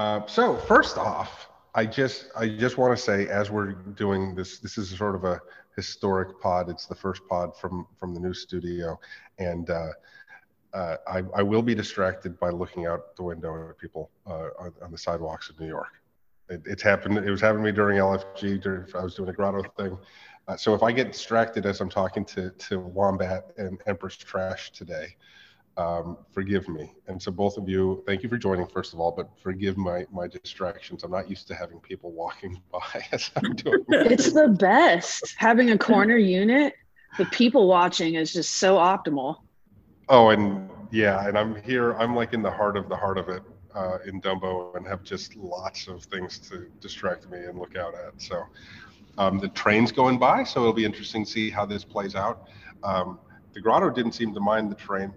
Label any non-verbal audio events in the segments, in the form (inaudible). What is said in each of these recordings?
Uh, so first off, I just I just want to say as we're doing this, this is sort of a historic pod. It's the first pod from from the new studio, and uh, uh, I, I will be distracted by looking out the window at people uh, on, on, the sidewalks of New York. It, it's happened. It was happening to me during LFG. During, I was doing a grotto thing. Uh, so if I get distracted as I'm talking to to Wombat and Empress Trash today, um, forgive me. And so both of you, thank you for joining first of all, but forgive my my distractions. I'm not used to having people walking (laughs) by as I'm doing. (laughs) It's the best. Having a corner unit, the people watching is just so optimal. Oh, and yeah, and I'm here. I'm like in the heart of the heart of it uh, in Dumbo, and have just lots of things to distract me and look out at. So um, the train's going by, so it'll be interesting to see how this plays out. Um, the grotto didn't seem to mind the train.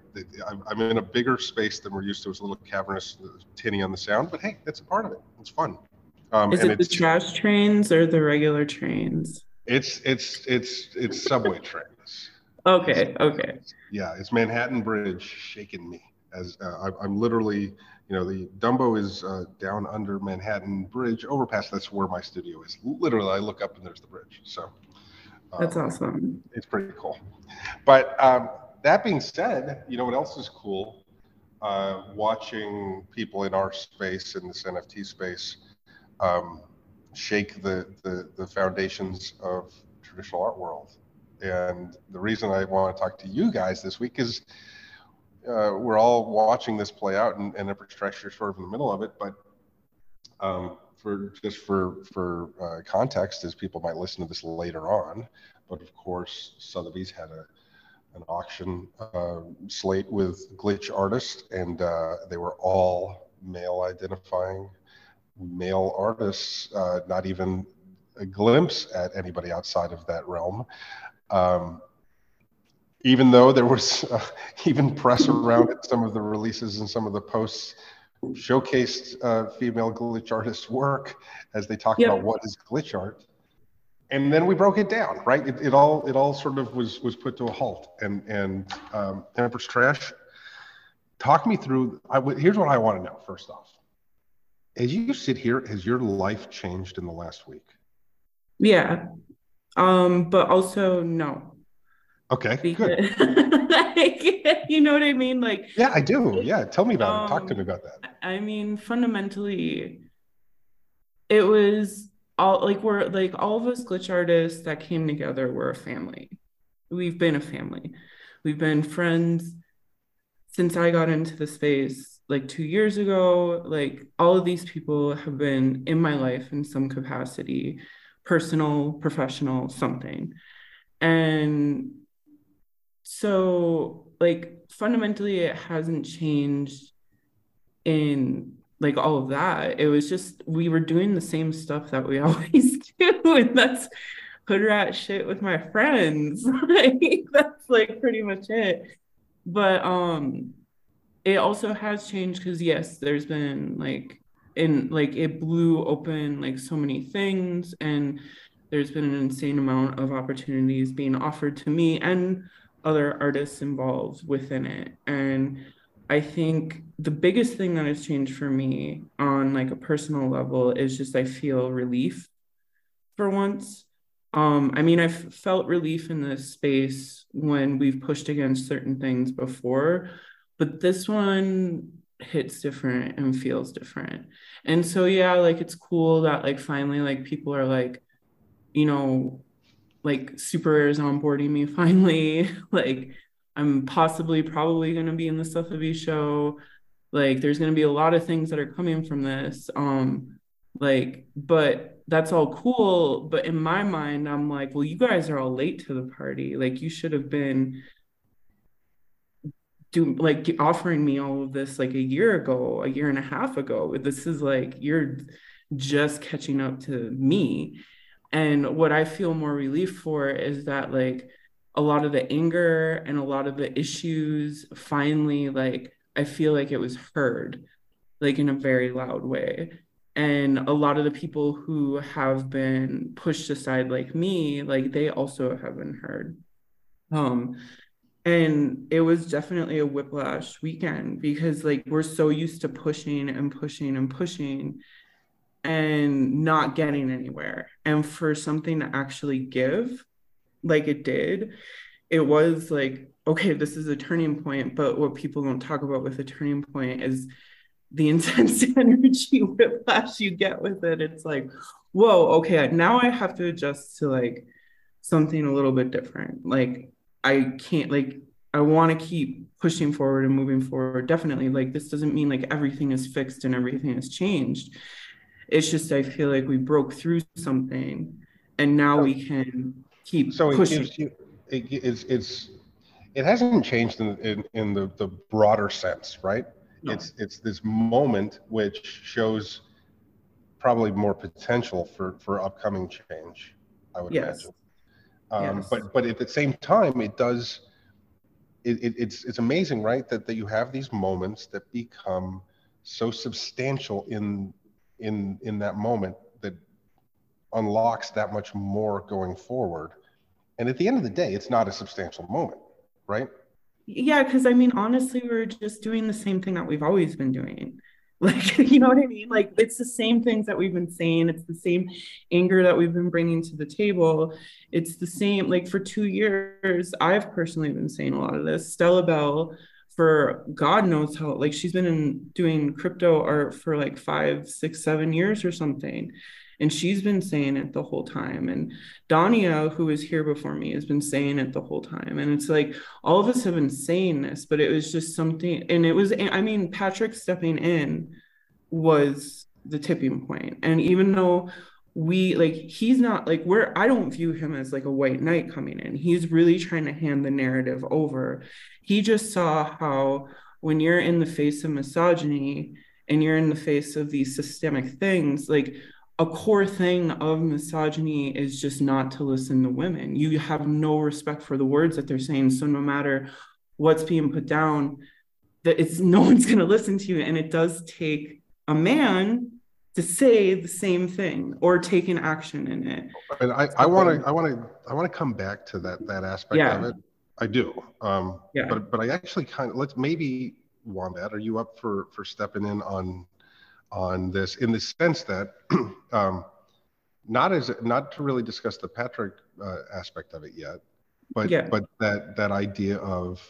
I'm in a bigger space than we're used to. It's a little cavernous, tinny on the sound, but hey, that's a part of it. It's fun. Um, Is it the trash trains or the regular trains? It's it's it's it's subway (laughs) trains. Okay. Okay. Yeah, it's Manhattan Bridge shaking me as uh, I, am literally, you know, the Dumbo is uh, down under Manhattan Bridge overpass. That's where my studio is. Literally, I look up and there's the bridge. So that's um, awesome. It's pretty cool. But um, that being said, you know what else is cool? Uh, watching people in our space, in this NFT space, um, shake the, the, the foundations of traditional art world. And the reason I want to talk to you guys this week is uh, we're all watching this play out, and, and Trash, you're sort of in the middle of it. But um, for just for for uh, context, as people might listen to this later on, but of course Sotheby's had a an auction uh, slate with glitch artists, and uh, they were all male identifying male artists, uh, not even a glimpse at anybody outside of that realm. Um, even though there was (laughs) uh, even press around it, some of the releases and some of the posts showcased uh, female glitch artists' work as they talked yep. about what is glitch art. And then we broke it down, right? It, it, all it all sort of was was put to a halt. And and um, Empress Trash, talk me through. I w- here's what I want to know. First off, as you sit here, has your life changed in the last week? Yeah, um, but also no. Okay, because, good. (laughs) like, you know what I mean? Like, yeah, I do. Yeah, tell me about um, it. Talk to me about that. I mean, fundamentally, it was all like we're like all of us glitch artists that came together were a family. We've been a family. We've been friends since I got into the space like two years ago. Like all of these people have been in my life in some capacity, personal, professional, something. And so like fundamentally it hasn't changed in like all of that. It was just we were doing the same stuff that we (laughs) always do and that's hood rat shit with my friends. (laughs) Like that's like pretty much it. But um it also has changed because yes there's been like in like it blew open like so many things and there's been an insane amount of opportunities being offered to me and other artists involved within it. And I think the biggest thing that has changed for me on like a personal level is just I feel relief for once. Um, I mean, I've felt relief in this space when we've pushed against certain things before, but this one hits different and feels different. And so, yeah, like it's cool that like finally, like people are like, you know, like Super is onboarding me (laughs) finally. like I'm possibly probably going to be in the Sotheby's show. Like there's going to be a lot of things that are coming from this. Um like but that's all cool, but in my mind I'm like, well you guys are all late to the party. Like you should have been do like offering me all of this like a year ago, a year and a half ago. This is like you're just catching up to me and what I feel more relief for is that like a lot of the anger and a lot of the issues finally like I feel like it was heard like in a very loud way. And a lot of the people who have been pushed aside like me, like they also have been heard. Um and it was definitely a whiplash weekend because like we're so used to pushing and pushing and pushing and not getting anywhere. And for something to actually give like it did it was like okay this is a turning point but what people don't talk about with a turning point is the (laughs) intense energy whiplash you get with it. It's like whoa okay now i have to adjust to like something a little bit different. Like i can't like i want to keep pushing forward and moving forward. Definitely like this doesn't mean like everything is fixed and everything has changed it's just I feel like we broke through something, and now we can keep so pushing. it gives you it, it's it's it hasn't changed in in, in the the broader sense, right? No. It's it's this moment which shows probably more potential for for upcoming change. I would yes. imagine. Um, yes. But but at the same time, it does. It, it, it's it's amazing, right? That that you have these moments that become so substantial in in in that moment that unlocks that much more going forward. And at the end of the day it's not a substantial moment right? Yeah because i mean honestly we're just doing the same thing that we've always been doing. (laughs) Like you know what i mean? Like it's the same things that we've been saying. It's the same anger that we've been bringing to the table. It's the same like for two years i've personally been saying a lot of this. Stella bell for God knows how, like she's been in doing crypto art for like five, six, seven years or something. And she's been saying it the whole time. And Dania, who was here before me, has been saying it the whole time. And it's like all of us have been saying this, but it was just something. And it was, I mean, Patrick stepping in was the tipping point. And even though we like he's not like we're i don't view him as like a white knight coming in. He's really trying to hand the narrative over. He just saw how when you're in the face of misogyny and you're in the face of these systemic things like a core thing of misogyny is just not to listen to women. You have no respect for the words that they're saying. So no matter what's being put down that it's (laughs) no one's going to listen to you. And it does take a man to say the same thing or take an action in it. And I want to, I want to, I want to come back to that that aspect yeah. of it. I do. Um, yeah. But but I actually kind of let's maybe Wombat, are you up for for stepping in on on this in the sense that (clears throat) um, not as not to really discuss the Patrick uh, aspect of it yet, but yeah. but that that idea of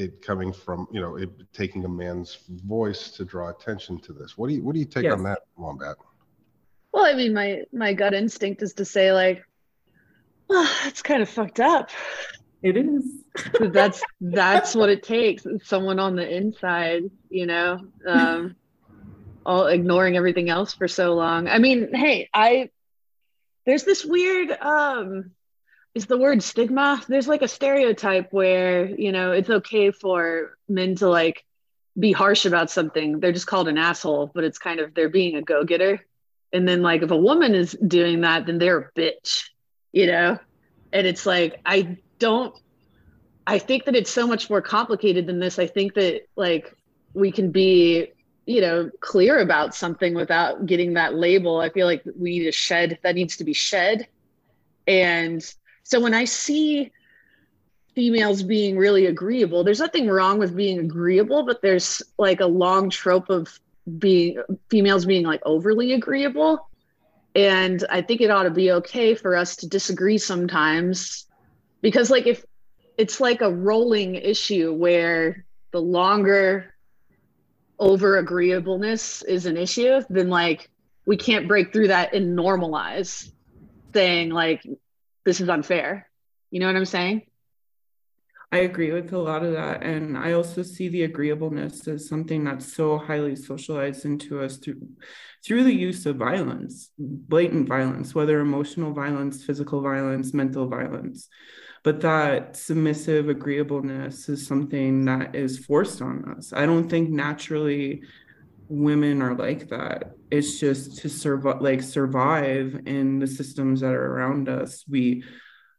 it coming from you know it taking a man's voice to draw attention to this. What do you what do you take yes. on that wombat? Well i mean my my gut instinct is to say like well that's kind of fucked up. It is. That's that's what it takes. Someone on the inside you know um all ignoring everything else for so long. I mean hey i there's this weird um is the word stigma? There's like a stereotype where you know it's okay for men to like be harsh about something. They're just called an asshole but it's kind of they're being a go-getter. And then like if a woman is doing that then they're a bitch you know? And it's like i don't i think that it's so much more complicated than this. I think that like we can be you know clear about something without getting that label. I feel like we need to shed that needs to be shed. And so when I see females being really agreeable, there's nothing wrong with being agreeable, but there's like a long trope of being females being like overly agreeable. And I think it ought to be okay for us to disagree sometimes because like if it's like a rolling issue where the longer over agreeableness is an issue, then like we can't break through that and normalize saying like this is unfair. You know what I'm saying? I agree with a lot of that. And I also see the agreeableness as something that's so highly socialized into us through through the use of violence, blatant violence, whether emotional violence, physical violence, mental violence. But that submissive agreeableness is something that is forced on us. I don't think naturally women are like that. It's just to survive like survive in the systems that are around us. We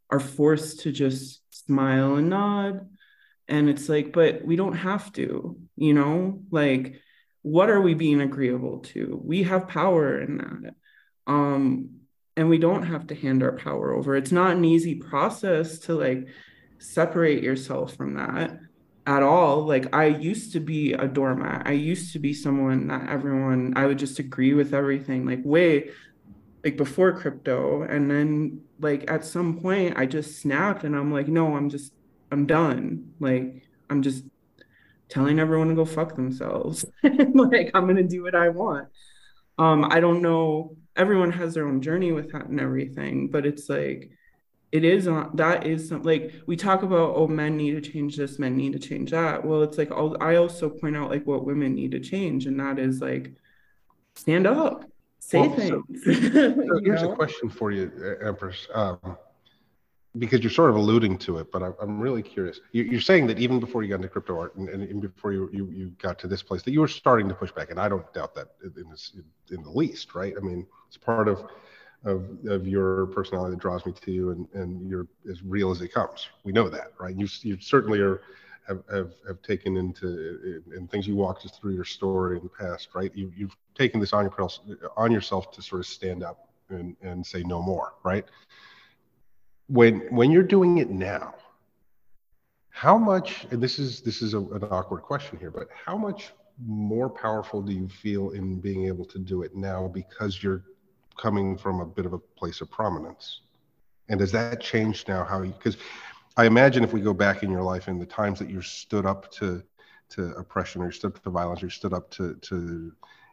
are forced to just smile and nod and it's like but we don't have to you know? Like what are we being agreeable to? We have power in that. Um and we don't have to hand our power over. It's not an easy process to like separate yourself from that at all. Like I used to be a doormat. I used to be someone that everyone I would just agree with everything like way like before crypto and then like at some point I just snapped and I'm like no, I'm just I'm done. Like I'm just telling everyone to go fuck themselves. (laughs) like I'm going to do what I want. Um I don't know everyone has their own journey with that and everything, but it's like it is on that is some, like we talk about oh men need to change this men need to change that. Well it's like I'll, i also point out like what women need to change and that is like stand up say well, things (laughs) so, so here's know? a question for you empress um, because you're sort of alluding to it but i'm, I'm really curious. You, are saying that even before you got into crypto art and, and before you, you, you got to this place that you were starting to push back and i don't doubt that in, this, in the least right? I mean it's part of of, of your personality that draws me to you and, and you're as real as it comes. We know that, right? You, you certainly are have, have, have taken into and things you walked us through your story in the past, right? You, you've taken this on your on yourself to sort of stand up and, and say no more, right? When when you're doing it now, how much and this is this is a, an awkward question here, but how much more powerful do you feel in being able to do it now because you're coming from a bit of a place of prominence. And does that change now how you, because I imagine if we go back in your life in the times that you stood up to, to oppression or you stood up to violence or you stood up to, to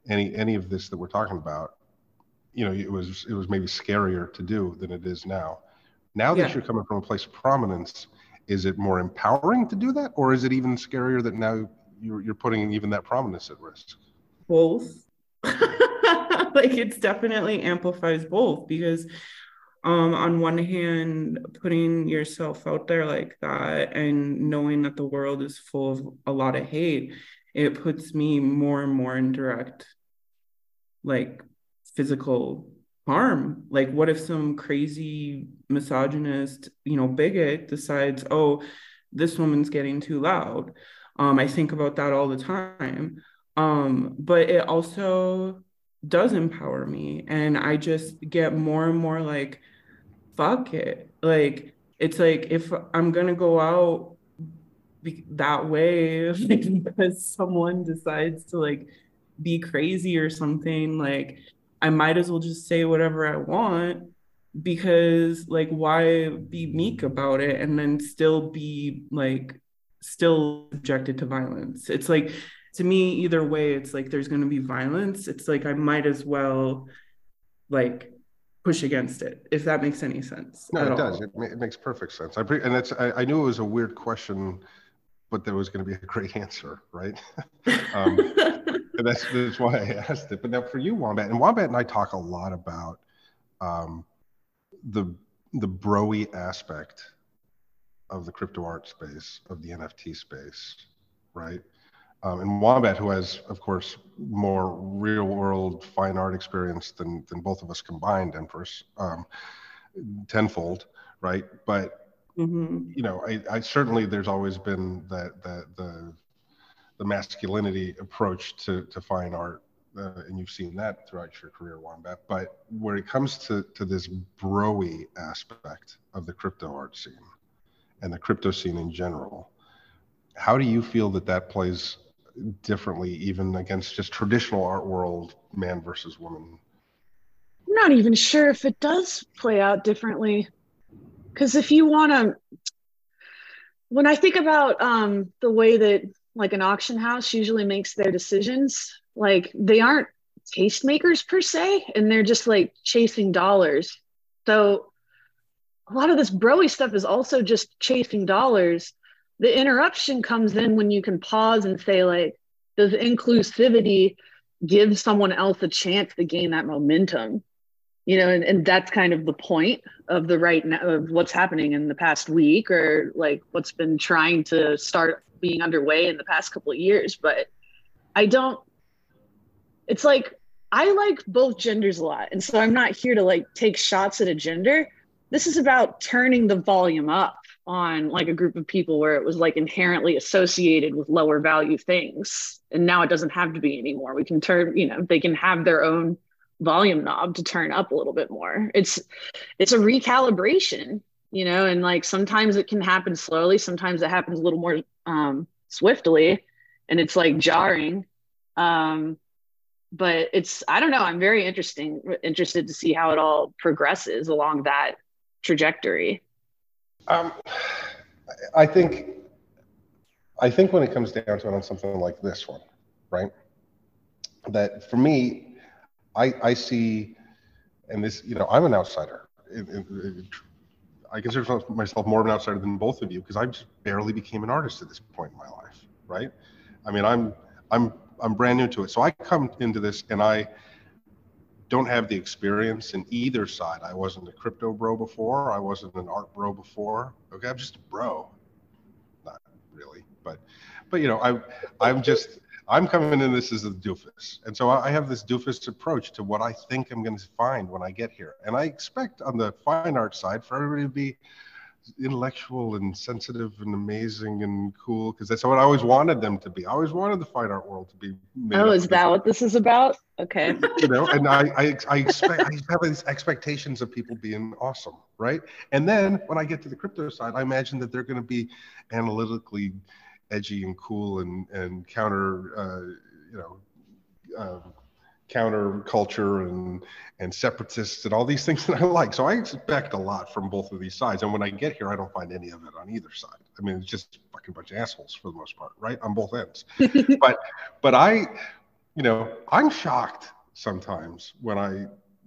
any, any of this that we're talking about, you know, it was, it was maybe scarier to do than it is now. Now that yeah. you're coming from a place of prominence, is it more empowering to do that? Or is it even scarier that now you're, you're putting even that prominence at risk? Both. (laughs) like it's definitely amplifies both because um on one hand putting yourself out there like that and knowing that the world is full of a lot of hate it puts me more and more in direct like physical harm. Like what if some crazy misogynist you know bigot decides oh this woman's getting too loud. Um i think about that all the time um but it also does empower me and i just get more and more like fuck it. Like it's like if i'm gonna go out be- that way (laughs) like, because someone decides to like be crazy or something like i might as well just say whatever i want because like why be meek about it and then still be like still subjected to violence? It's like to me either way it's like there's going to be violence. It's like i might as well like push against it if that makes any sense no it all. does. It, it, makes perfect sense. I pre- and it's I, I, knew it was a weird question but there was going to be a great (laughs) answer right? Um, that's, that's why i asked it. But now for you wombat and wombat and i talk a lot about um, the the broy aspect of the crypto art space of the nft space right um, and Wombat, who has, of course, more real world fine art experience than, than both of us combined, Empress, um, tenfold, right? But, mm-hmm. you know, I, I, certainly, there's always been that, that the, the masculinity approach to, to fine art. Uh, and you've seen that throughout your career, Wombat. But when it comes to, to this broy aspect of the crypto art scene and the crypto scene in general, how do you feel that that plays differently even against just traditional art world man versus woman? I'm not even sure if it does play out differently. Because if you want to when i think about um, the way that like an auction house usually makes their decisions like they aren't tastemakers per se and they're just like chasing dollars. So a lot of this broy stuff is also just chasing dollars the interruption comes in when you can pause and say like does inclusivity give someone else a chance to gain that momentum? You know and, and that's kind of the point of the right now of what's happening in the past week or like what's been trying to start being underway in the past couple of years. But i don't it's like i like both genders a lot. And so i'm not here to like take shots at a gender. This is about turning the volume up on like a group of people where it was like inherently associated with lower value things and now it doesn't have to be anymore we can turn you know they can have their own volume knob to turn up a little bit more it's it's a recalibration you know, and like sometimes it can happen slowly, sometimes it happens a little more um, swiftly, and it's like jarring. Um, but it's I don't know. I'm very interesting interested to see how it all progresses along that trajectory. Um, I think I think when it comes down to it on something like this one, right? That for me, I I see, and this you know I'm an outsider. It, it, it, I consider myself more of an outsider than both of you because I just barely became an artist at this point in my life, right? I mean, I'm I'm I'm brand new to it, so I come into this and I don't have the experience in either side. I wasn't a crypto bro before. I wasn't an art bro before. Okay, I'm just a bro. Not really, but but you know, I I'm just I'm coming in this as a doofus, and so I have this doofus approach to what I think I'm going to find when I get here. And I expect on the fine art side for everybody to be intellectual and sensitive and amazing and cool because that's what I always wanted them to be. I always wanted the fine art world to be. oh, is that what this is about? Okay. you know, and I, I, I expect I have these expectations of people being awesome, right? And then when I get to the crypto side, I imagine that they're going to be analytically edgy and cool and and counter, uh, you know. Um, counter culture and and separatists and all these things (laughs) that I like. So I expect a lot from both of these sides. And when I get here, I don't find any of it on either side. I mean, it's just fucking bunch of assholes for the most part, right? On both ends. (laughs) but but I, you know, I'm shocked sometimes when I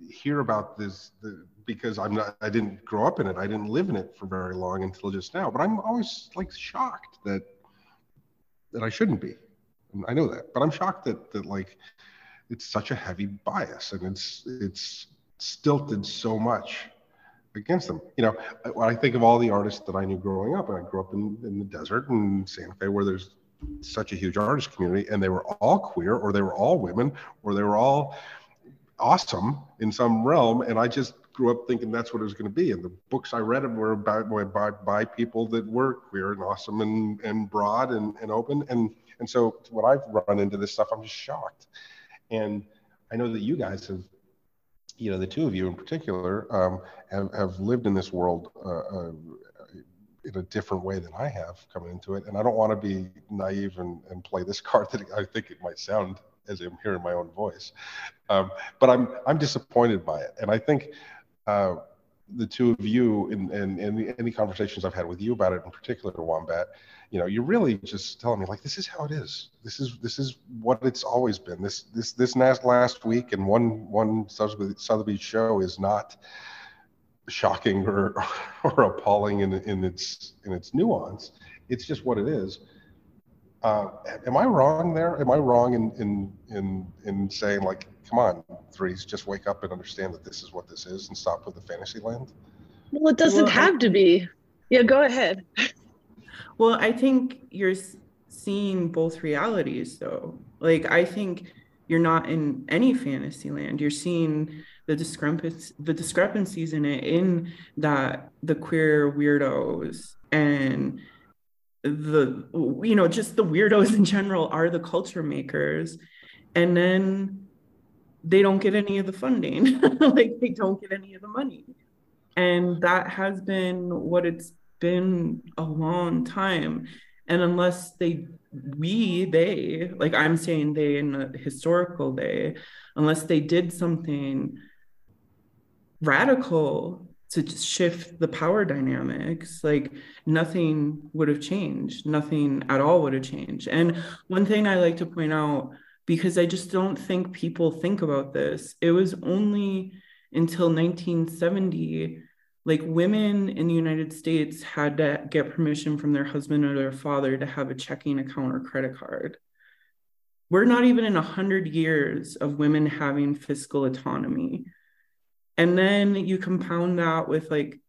hear about this the, because I'm not I didn't grow up in it. I didn't live in it for very long until just now. But I'm always like shocked that that I shouldn't be. I know that, but I'm shocked that that like it's such a heavy bias and it's it's stilted so much against them. You know, when I think of all the artists that I knew growing up, and I grew up in, in the desert in Santa Fe where there's such a huge artist community, and they were all queer, or they were all women, or they were all awesome in some realm. And I just grew up thinking that's what it was going to be. And the books I read were about by, by people that were queer and awesome and, and broad and, and open. And, and so when I've run into this stuff, I'm just shocked. And I know that you guys have, you know, the two of you in particular, um, have, have lived in this world uh, uh, in a different way than I have coming into it. And I don't want to be naive and, and play this (laughs) card that I think it might sound as I'm hearing my own voice. Um, but I'm, I'm disappointed by it. And I think uh, the two of you and in, any conversations I've had with you about it in particular, Wombat, you know you're really just telling me like this is how it is. This is this is what it's always been. This this this last last week and one one sotheby's show is not shocking or (laughs) or appalling in in its in its nuance. It's just what it is. Uh, am I wrong there? Am I wrong in in in in saying like, come on, threes, just wake up and understand that this is what this is and stop with the fantasy land? Well, it doesn't well, have to be. Yeah, go ahead. (laughs) Well, I think you're seeing both realities though. Like I think you're not in any fantasy land. You're seeing the discrepancies the discrepancies in it in that the queer weirdos and the you know just the weirdos in general are the culture makers and then they don't get any of the funding. (laughs) Like they don't get any of the money. And that has been what it's been a long time. And unless they we they like i'm saying they in a historical they unless they did something radical to shift the power dynamics like nothing would have changed. Nothing at all would have changed. And one thing i like to point out because i just don't think people think about this it was only until 1970 like women in the United States had to get permission from their husband or their father to have a checking account or credit card. We're not even in 100 years of women having fiscal autonomy. And then you compound that with like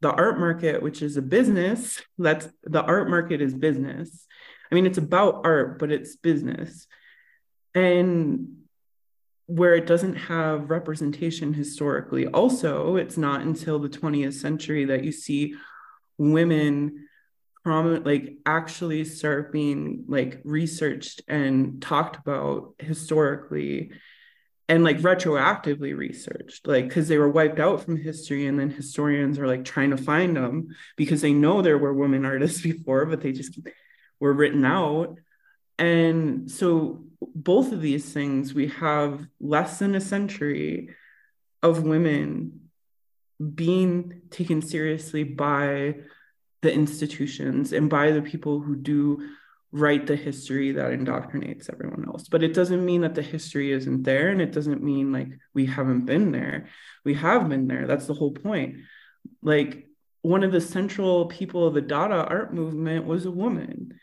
the art market, which is a business. That's the art market is business. I mean, it's about art, but it's business. And where it doesn't have representation historically. Also, it's not until the 20th century that you see women prominent like actually start being like researched and talked about historically and like retroactively researched like because they were wiped out from history and then historians are like trying to find them because they know there were women artists (laughs) before but they just were written out and so both of these things we have less than a century of women being taken seriously by the institutions and by the people who do write the history that indoctrinates everyone else. But it doesn't mean that the history isn't there. And it doesn't mean like we haven't been there. We have been there. That's the whole point. Like one of the central people of the Dada art movement was a woman.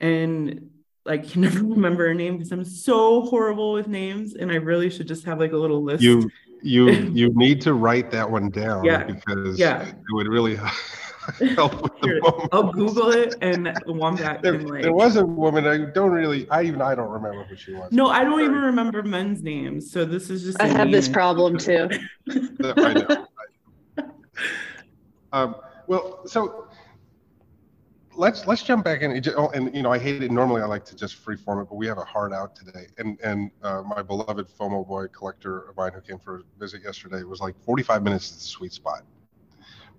And like (laughs) can never remember her name because I'm so horrible with names. And I really should just have like a little list. You you (laughs) you need to write that one down yeah. because yeah. it would really (laughs) help with the moment. I'll Google it and Wombat There, can like. there was a woman. I don't really. I even I don't remember who she was. no, I don't even remember men's names. So this is just. I have this problem too. I know. um, well, so let's let's jump back in. Oh, And you know, I hate it. Normally, I like to just freeform it, but we have a hard out today. And and uh, my beloved FOMO boy collector of mine who came for a visit yesterday was like 45 minutes is the sweet spot.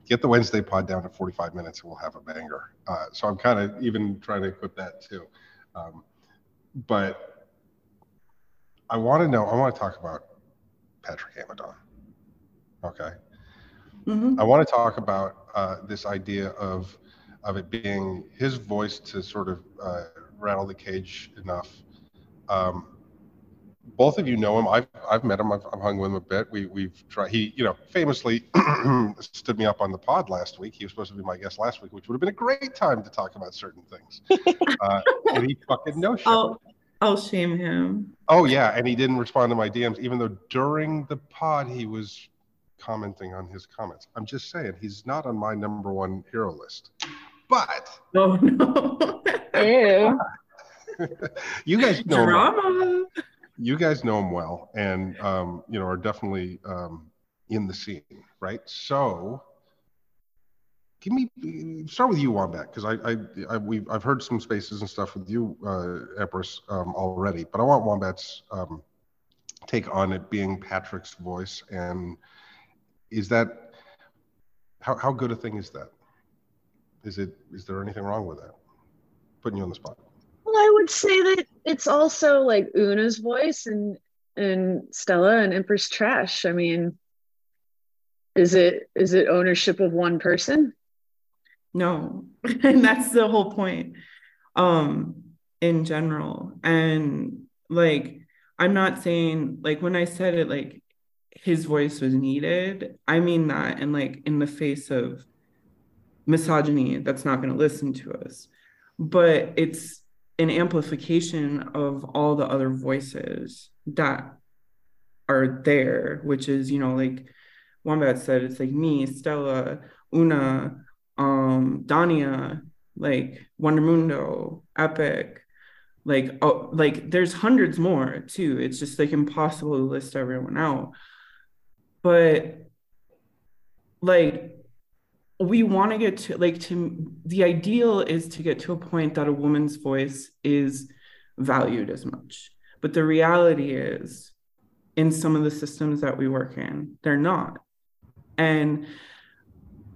Get the Wednesday pod down to 45 minutes, and we'll have a banger. Uh, so I'm kind of even trying to equip that too. Um, but I want to know. I want to talk about Patrick Amadon. Okay. Mhm. I want to talk about uh, this idea of of it being his voice to sort of uh, rattle the cage enough. Um, both of you know him. I've I've met him. I've, I've hung with him a bit. We we've tried. He you know famously (clears throat) stood me up on the pod last week. He was supposed to be my guest last week, which would have been a great time to talk about certain things. (laughs) Uh, and he fucking no shit. I'll I'll shame him. Oh yeah, and he didn't respond to my DMs, even though during the pod he was commenting on his comments. I'm just saying he's not on my number one hero list. But Oh no. Ew. (laughs) you guys know him, Drama. you guys know him well, and um, you know are definitely um, in the scene, right? So. Give me start with you, Wombat, because I, I, I we've I've heard some spaces and stuff with you, uh, Empress, um, already, but I want Wombat's um, take on it being Patrick's voice, and is that how how good a thing is that? Is it is there anything wrong with that? Putting you on the spot. Well, I would say that it's also like Una's voice and and Stella and Empress Trash. I mean, is it is it ownership of one person? No. (laughs) and that's the whole point. Um, in general. And like I'm not saying like when I said it like his voice was needed, I mean that and like in the face of misogyny that's not going to listen to us. But it's an amplification of all the other voices that are there, which is, you know, like Wombat said, it's like me, Stella, Una, um, Dania, like Wonder Mundo, Epic, like oh, like there's hundreds more too. It's just like impossible to list everyone out. But like we want to get to like to the ideal is to get to a point that a woman's voice is valued as much. But the reality is in some of the systems that we work in, they're not. And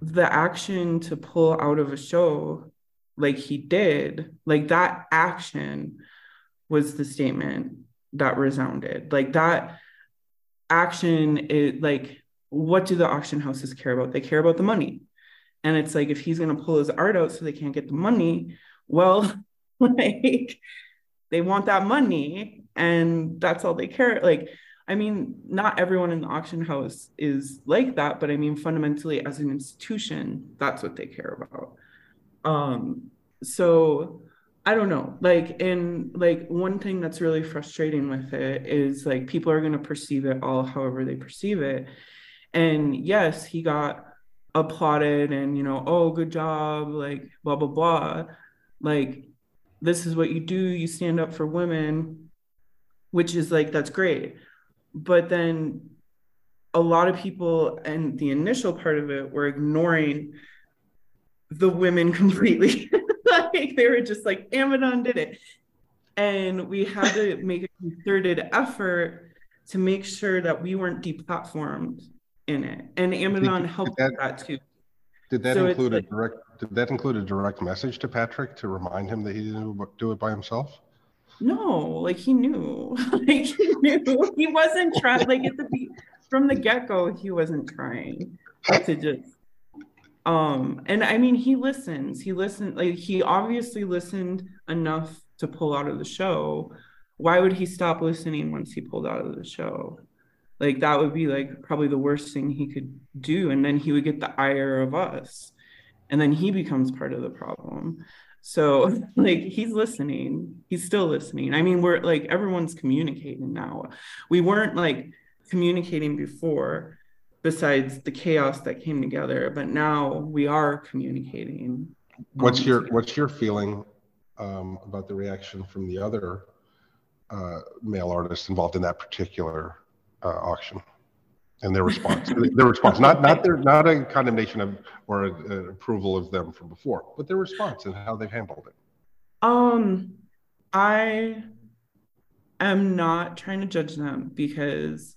the action to pull out of a show like he did, like that action was the statement that resounded. Like that action is like, what do the auction houses care about? They care about the money. And it's like, if he's going to pull his art out so they can't get the money, well, (laughs) like they want that money and that's all they care. Like, I mean, not everyone in the auction house is like that, but I mean, fundamentally, as an institution, that's what they care about. Um, so I don't know. Like, and like one thing that's really frustrating with it is like people are going to perceive it all however they perceive it. And yes, he got applauded and, you know, oh, good job, like, blah, blah, blah. Like, this is what you do. You stand up for women, which is like, that's great but then a lot of people and the initial part of it were ignoring the women (laughs) completely (laughs) like they were just like amadon did it and we had to (laughs) make a concerted effort to make sure that we weren't deplatformed in it. And Amadon did, helped did that, that, too. Did that so include a like, direct did that include a direct message to Patrick to remind him that he didn't do it by himself? No, like he knew. (laughs) like he knew he wasn't trying like at the from the get-go, he wasn't trying to just um and I mean he listens. He listened like he obviously listened enough to pull out of the show. Why would he stop listening once he pulled out of the show? Like that would be like probably the worst thing he could do. And then he would get the ire of us. And then he becomes part of the problem. So (laughs) like he's listening. He's still listening. I mean, we're like everyone's communicating now. We weren't like communicating before besides the chaos that came together, but now we are communicating. What's your what's your feeling um, about the reaction from the other uh, male artists involved in that particular uh, auction and their response their response not not their not a condemnation of or an approval of them from before but their response and how they've handled it. Um i am not trying to judge them because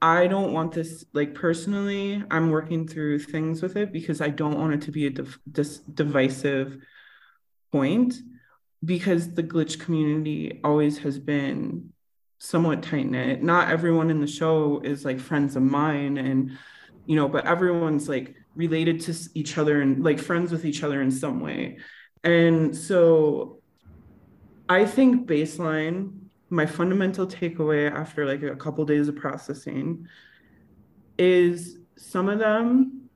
i don't want this like personally i'm working through things with it because i don't want it to be a div- dis- divisive point because the glitch community always has been somewhat tight knit. Not everyone in the show is like friends of mine, and you know, but everyone's like related to each other and like friends with each other in some way. And so I think baseline, my fundamental takeaway after like a couple days of processing is some of them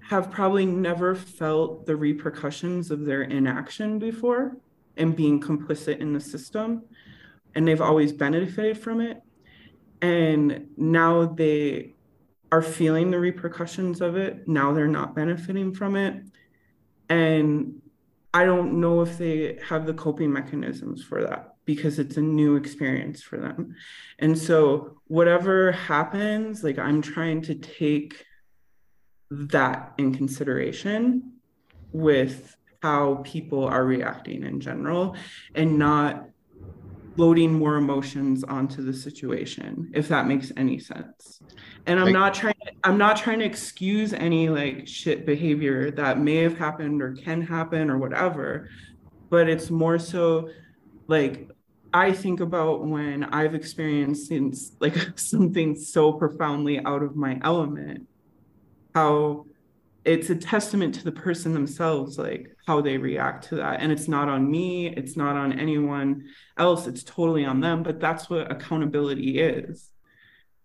have probably never felt the repercussions of their inaction before and being complicit in the system and they've always benefited from it. And now they are feeling the repercussions of it. Now they're not benefiting from it. And I don't know if they have the coping mechanisms for that because it's a new experience for them. And so, whatever happens, like I'm trying to take that in consideration with how people are reacting in general and not loading more emotions onto the situation if that makes any sense. And i'm not trying to, i'm not trying to excuse any like shit behavior that may have happened or can happen or whatever but it's more so like i think about when i've experienced (laughs) like something so profoundly out of my element how it's a testament to the person themselves like how they react to that. And it's not on me it's not on anyone else it's totally on them but that's what accountability is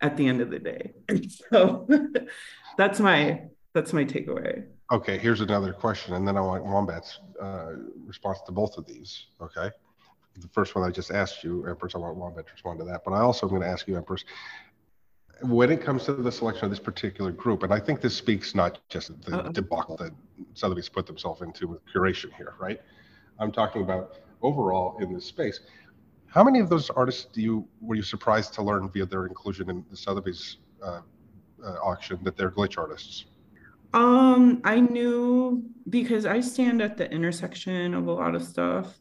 at the end of the day. (laughs) So (laughs) that's my that's my takeaway. Okay here's another question and then i want wombat's uh, response to both of these okay? The first one i just asked you empress i want wombat to respond to that but i also am going to ask you empress when it comes to the selection of this particular group, and I think this speaks not just the uh debacle that Sotheby's put themselves into with curation here, right? I'm talking about overall in this space. How many of those artists do you were you surprised to learn via their inclusion in the Sotheby's uh, uh, auction that they're glitch artists? Um, I knew because I stand at the intersection of a lot of stuff.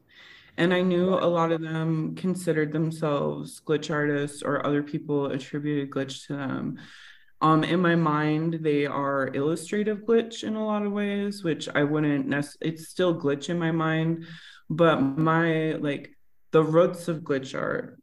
And I knew a lot of them considered themselves glitch artists or other people attributed glitch to them. Um, in my mind, they are illustrative glitch in a lot of ways, which I wouldn't necessarily, it's still glitch in my mind, but my like the roots of glitch art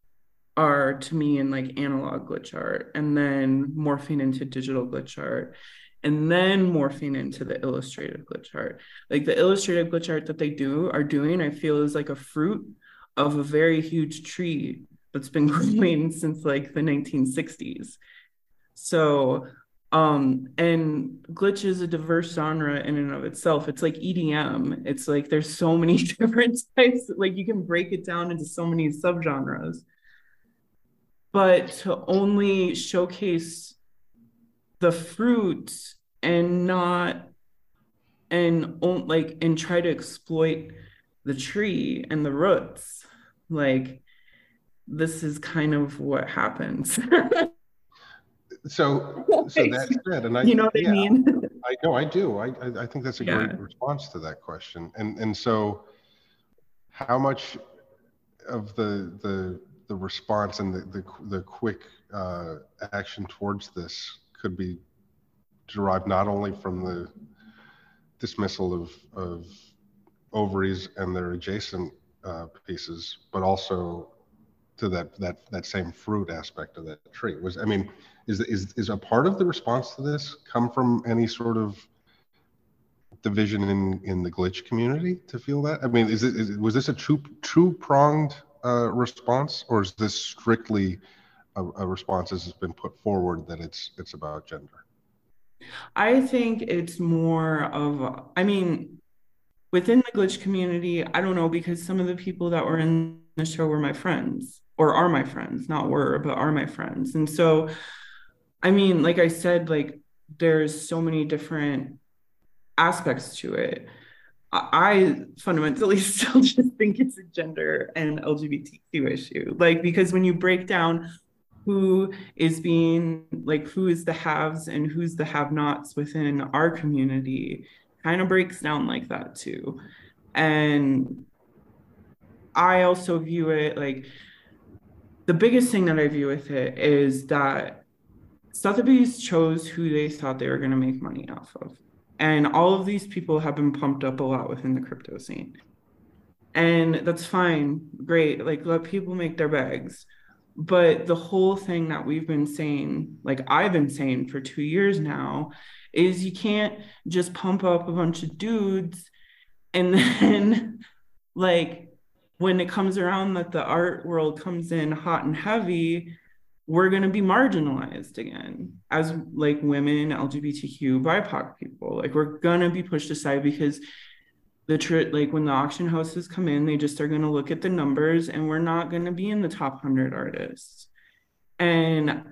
are to me in like analog glitch art and then morphing into digital glitch art and then morphing into the illustrative glitch art. Like the illustrative glitch art that they do are doing, I feel is like a fruit of a very huge tree that's been (laughs) growing since like the 1960s. So um and glitch is a diverse genre in and of itself it's like edm it's like there's so many (laughs) different types like you can break it down into so many subgenres but to only showcase the fruit and not and like and try to exploit the tree and the roots. Like this is kind of what happens. (laughs) So so that's (laughs) good and i you know what yeah, i mean? (laughs) I know i do. I i think that's a yeah. great response to that question. And and so how much of the the the response and the the, the quick uh, action towards this could be derived not only from the dismissal of of ovaries and their adjacent uh, pieces, but also to that that that same fruit aspect of that tree. Was I mean, is is is a part of the response to this come from any sort of division in in the glitch community to feel that? I mean, is it is, was this a true true pronged uh, response, or is this strictly a, a response has been put forward that it's it's about gender? I think it's more of, I mean, within the glitch community, I don't know because some of the people that were in the show were my friends or are my friends, not were, but are my friends. And so, I mean, like I said, like there's so many different aspects to it. I fundamentally (laughs) still just think it's a gender and LGBTQ issue. Like, because when you break down who is being, like, who is the haves and who's the have nots within our community, kind of breaks down like that too. And I also view it like the biggest thing that I view with it is that Sotheby's chose who they thought they were going to make money off of. And all of these people have been pumped up a lot within the crypto scene. And that's fine, great. Like, let people make their bags. But the whole thing that we've been saying, like I've been saying for two years now, is you can't just pump up a bunch of dudes and (laughs) then, like, when it comes around that the art world comes in hot and heavy, we're going to be marginalized again as like women lgbtq bipoc people. Like we're going to be pushed aside because the tr- like when the auction houses come in they just are going to look at the numbers and we're not going to be in the top 100 artists and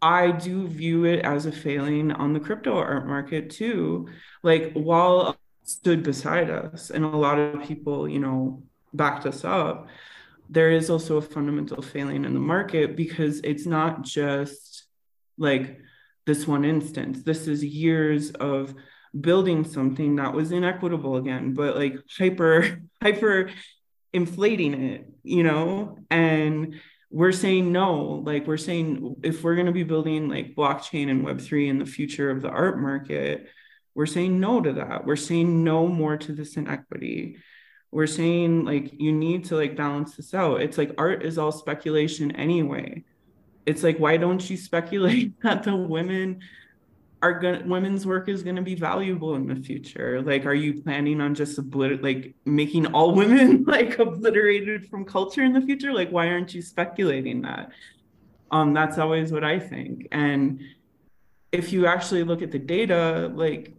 i do view it as a failing on the crypto art market too like while stood beside us and a lot of people you know backed us up there is also a fundamental failing in the market because it's not just like this one instance. This is years of building something that was inequitable again, but like hyper, (laughs) hyper inflating it, you know? And we're saying no, like we're saying if we're going to be building like blockchain and Web3 in the future of the art market, we're saying no to that. We're saying no more to this inequity we're saying like you need to like balance this out it's like art is all speculation anyway it's like why don't you speculate (laughs) that the women are going women's work is going to be valuable in the future? Like are you planning on just oblit- like making all women (laughs) like obliterated from culture in the future? Like why aren't you speculating that? Um that's always what i think. And if you actually look at the data like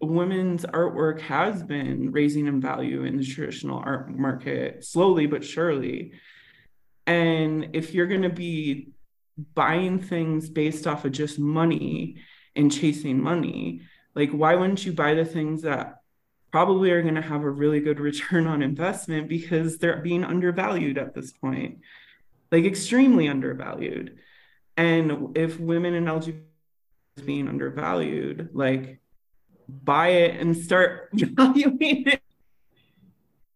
women's artwork has been raising in value in the traditional art market slowly but surely. And if you're going to be buying things based off of just money and chasing money, like why wouldn't you buy the things that probably are going to have a really good return on investment because they're being undervalued at this point, like extremely undervalued. And if women and LGBT is being undervalued, like buy it and start (laughs) valuing it.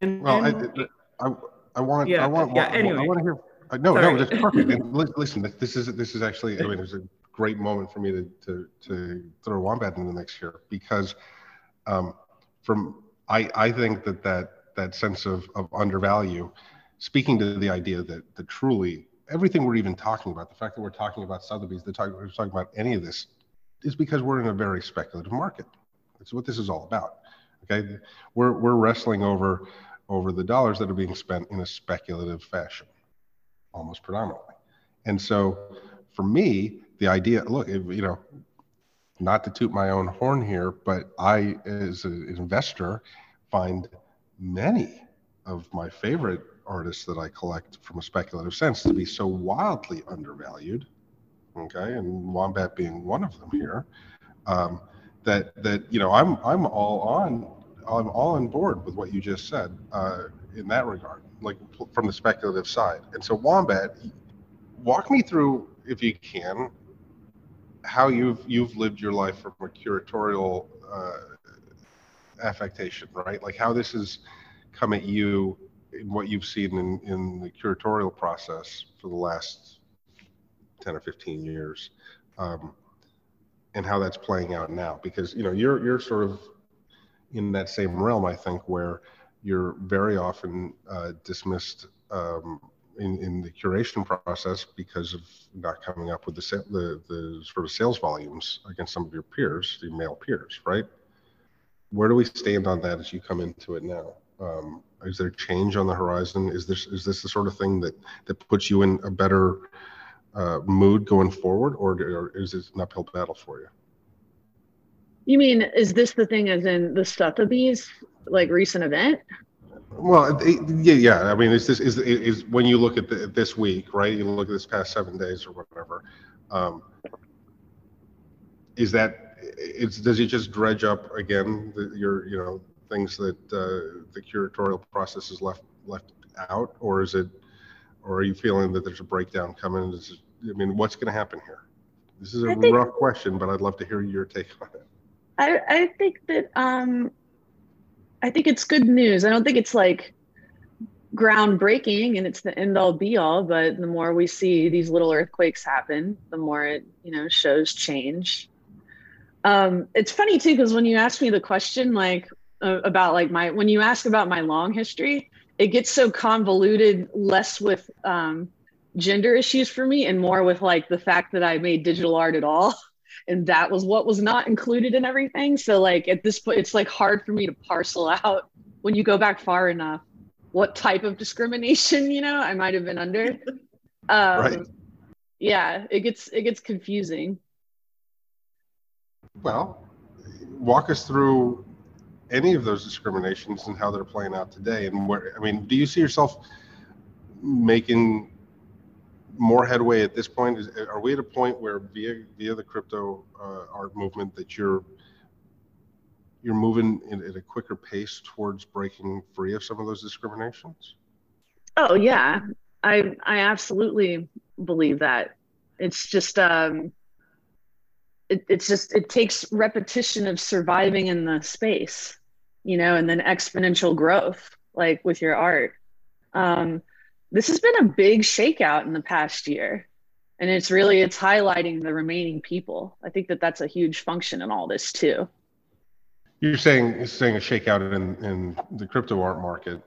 And, well, and, I, I, I, want, yeah, I want, yeah. Anyway, I want to hear. Uh, no, Sorry. no, that's perfect. And listen, this is this is actually. I mean, it's a great moment for me to to to throw Wombat in the next year because, um, from I I think that that that sense of of undervalue, speaking to the idea that that truly everything we're even talking about, the fact that we're talking about Sotheby's, the talk, we're talking about any of this, is because we're in a very speculative market. That's what this is all about. Okay, we're we're wrestling over over the dollars that are being spent in a speculative fashion, almost predominantly. And so, for me, the idea, look, you know, not to toot my own horn here, but I, as an investor, find many of my favorite artists that I collect from a speculative sense to be so wildly undervalued. Okay, and Wombat being one of them here. Um, that that you know I'm I'm all on I'm all on board with what you just said uh, in that regard, like from the speculative side. And so Wombat, walk me through if you can how you've you've lived your life from a curatorial uh, affectation, right? Like how this has come at you in what you've seen in, in the curatorial process for the last 10 or 15 years um, and how that's playing out now because you know you're you're sort of in that same realm i think where you're very often uh, dismissed um, in, in the curation process because of not coming up with the, the, the sort of sales volumes against some of your peers, the male peers, right? Where do we stand on that as you come into it now? Um, is there change on the horizon? Is this is this the sort of thing that that puts you in a better uh, mood going forward, or, or is it an uphill battle for you? You mean is this the thing as in the Sotheby's like recent event? Well, yeah, yeah. I mean, is this is is when you look at the, this week, right? You look at this past seven days or whatever. Um, is that it's does it just dredge up again the, your you know things that uh, the curatorial process is left left out, or is it, or are you feeling that there's a breakdown coming? Is, I mean, what's going to happen here? This is a think, rough question, but I'd love to hear your take on it. I I think that um I think it's good news. I don't think it's like groundbreaking and it's the end all be all, but the more we see these little earthquakes happen, the more it, you know, shows change. Um, it's funny too, because when you ask me the question, like uh, about like my, when you ask about my long history, it gets so convoluted, less with um, gender issues for me and more with like the fact that I made digital art at all. (laughs) and that was what was not included in everything. So like at this point it's like hard for me to parcel out when you go back far enough what type of discrimination (laughs) you know i might have been under. (laughs) Um, right. yeah it gets it gets confusing. Well walk us through any of those discriminations and how they're playing out today and where i mean do you see yourself making more headway at this point? Is, are we at a point where via via the crypto uh, art movement that you're you're moving in, at a quicker pace towards breaking free of some of those discriminations? Oh yeah, I I absolutely believe that. It's just um, it, it's just it takes repetition of surviving in the space, you know, and then exponential growth, like with your art. Um, this has been a big shakeout in the past year. And it's really it's highlighting the remaining people. I think that that's a huge function in all this too. You're saying saying a shakeout in in the crypto art market.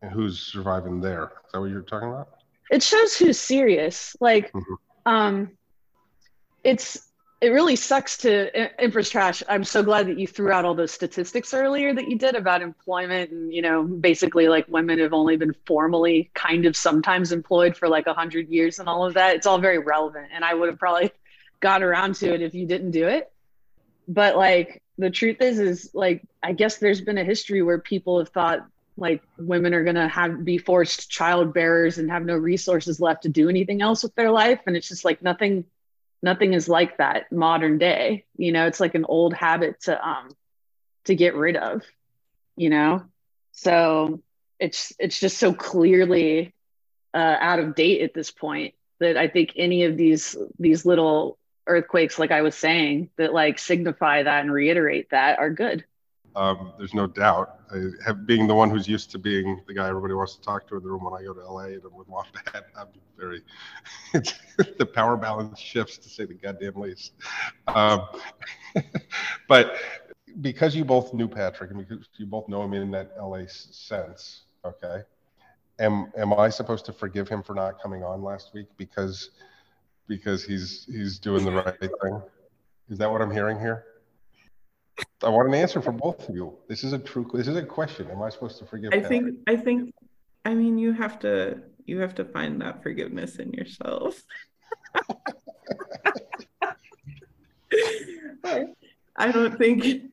And who's surviving there? Is that what you're talking about? It shows who's serious. Like mm-hmm. um it's it really sucks to infrastructure. I'm so glad that you threw out all those statistics earlier that you did about employment and you know basically like women have only been formally kind of sometimes employed for like a hundred years and all of that. It's all very relevant, and I would have probably (laughs) got around to it if you didn't do it. But like the truth is, is like I guess there's been a history where people have thought like women are gonna have be forced child bearers and have no resources left to do anything else with their life, and it's just like nothing nothing is like that modern day you know it's like an old habit to um to get rid of you know? So it's it's just so clearly uh, out of date at this point that i think any of these these little earthquakes like i was saying that like signify that and reiterate that are good um, there's no doubt. I have, being the one who's used to being the guy everybody wants to talk to in the room when I go to LA and I'm with Wombat, (laughs) I'm very, (laughs) the power balance shifts to say the goddamn least. Um, (laughs) but because you both knew Patrick and because you both know him in that LA sense, okay, am, am I supposed to forgive him for not coming on last week because, because he's, he's doing the right thing? Is that what I'm hearing here? I want an answer from both of you. This is a true. This is a question. Am I supposed to forgive? I think. I think. I mean, you have to. You have to find that forgiveness in yourself. (laughs) I don't think.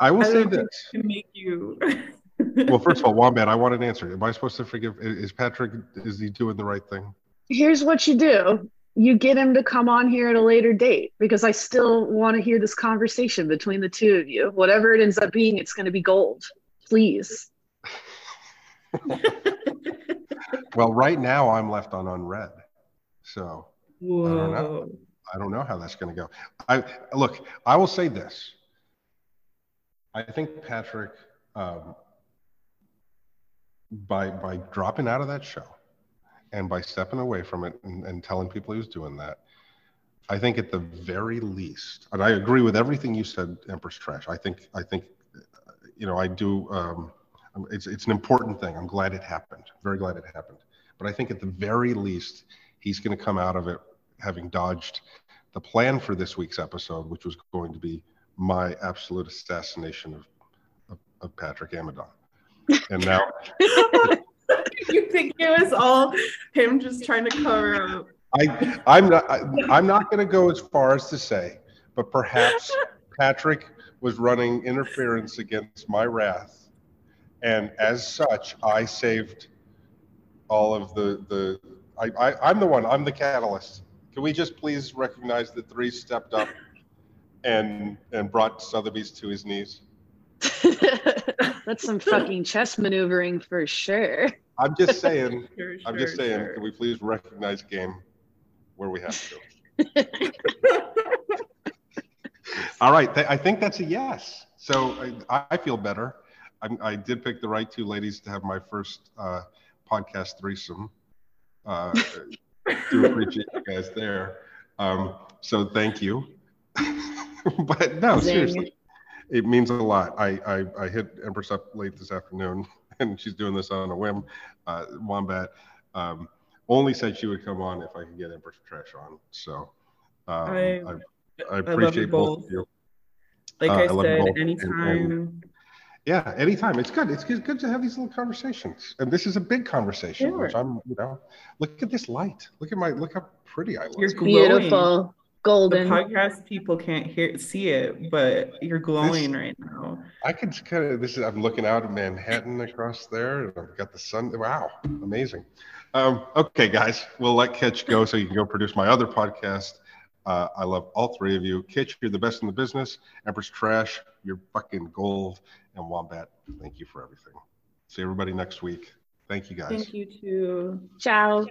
I will I say this. To make you. (laughs) well, first of all, Wombat, I want an answer. Am I supposed to forgive? Is Patrick? Is he doing the right thing? Here's what you do you get him to come on here at a later date because I still want to hear this conversation between the two of you. Whatever it ends up being, it's going to be gold. Please. (laughs) well, right now I'm left on unread. So Whoa. I don't know. I don't know how that's going to go. I look, I will say this. I think Patrick um, by by dropping out of that show and by stepping away from it and, and telling people he was doing that, I think at the very least, and I agree with everything you said, Empress Trash. I think I think you know I do. Um, it's it's an important thing. I'm glad it happened. Very glad it happened. But I think at the very least, he's going to come out of it having dodged the plan for this week's episode, which was going to be my absolute assassination of of, of Patrick Amadon. And now (laughs) (laughs) you think it was all him just trying to cover up? I, I'm not. I, I'm not going to go as far as to say, but perhaps (laughs) Patrick was running interference against my wrath, and as such, I saved all of the the. I, I I'm the one. I'm the catalyst. Can we just please recognize that three stepped up and and brought Sotheby's to his knees? (laughs) That's some fucking chess maneuvering for sure. I'm just (laughs) saying. Sure, sure, I'm just saying. Sure. Can we please recognize game where we have to? (laughs) All right. Th- I think that's a yes. So I, I feel better. I, I, did pick the right two ladies to have my first uh, podcast threesome. Uh, (laughs) do appreciate you guys there. Um, so thank you. but no, seriously it means a lot. I, I, I hit Empress up late this afternoon, (laughs) and she's doing this on a whim. Uh, Wombat um, only said she would come on if I could get Empress Trash on. So um, I, I, I, appreciate both. both of you. Like uh, I, said, anytime. And, and, yeah, anytime. It's good. It's good, good to have these little conversations. And this is a big conversation, sure. which I'm, you know, look at this light. Look at my, look how pretty I look. You're beautiful golden. The podcast people can't hear see it, but you're glowing this, right now. I could kind of this is I'm looking out at Manhattan across there, and I've got the sun. Wow, amazing. Um, okay, guys, we'll let Kitch go so you can go produce my other podcast. Uh, I love all three of you. Kitch, you're the best in the business. Empress Trash, you're fucking gold. And Wombat, thank you for everything. See everybody next week. Thank you guys. Thank you too. Ciao.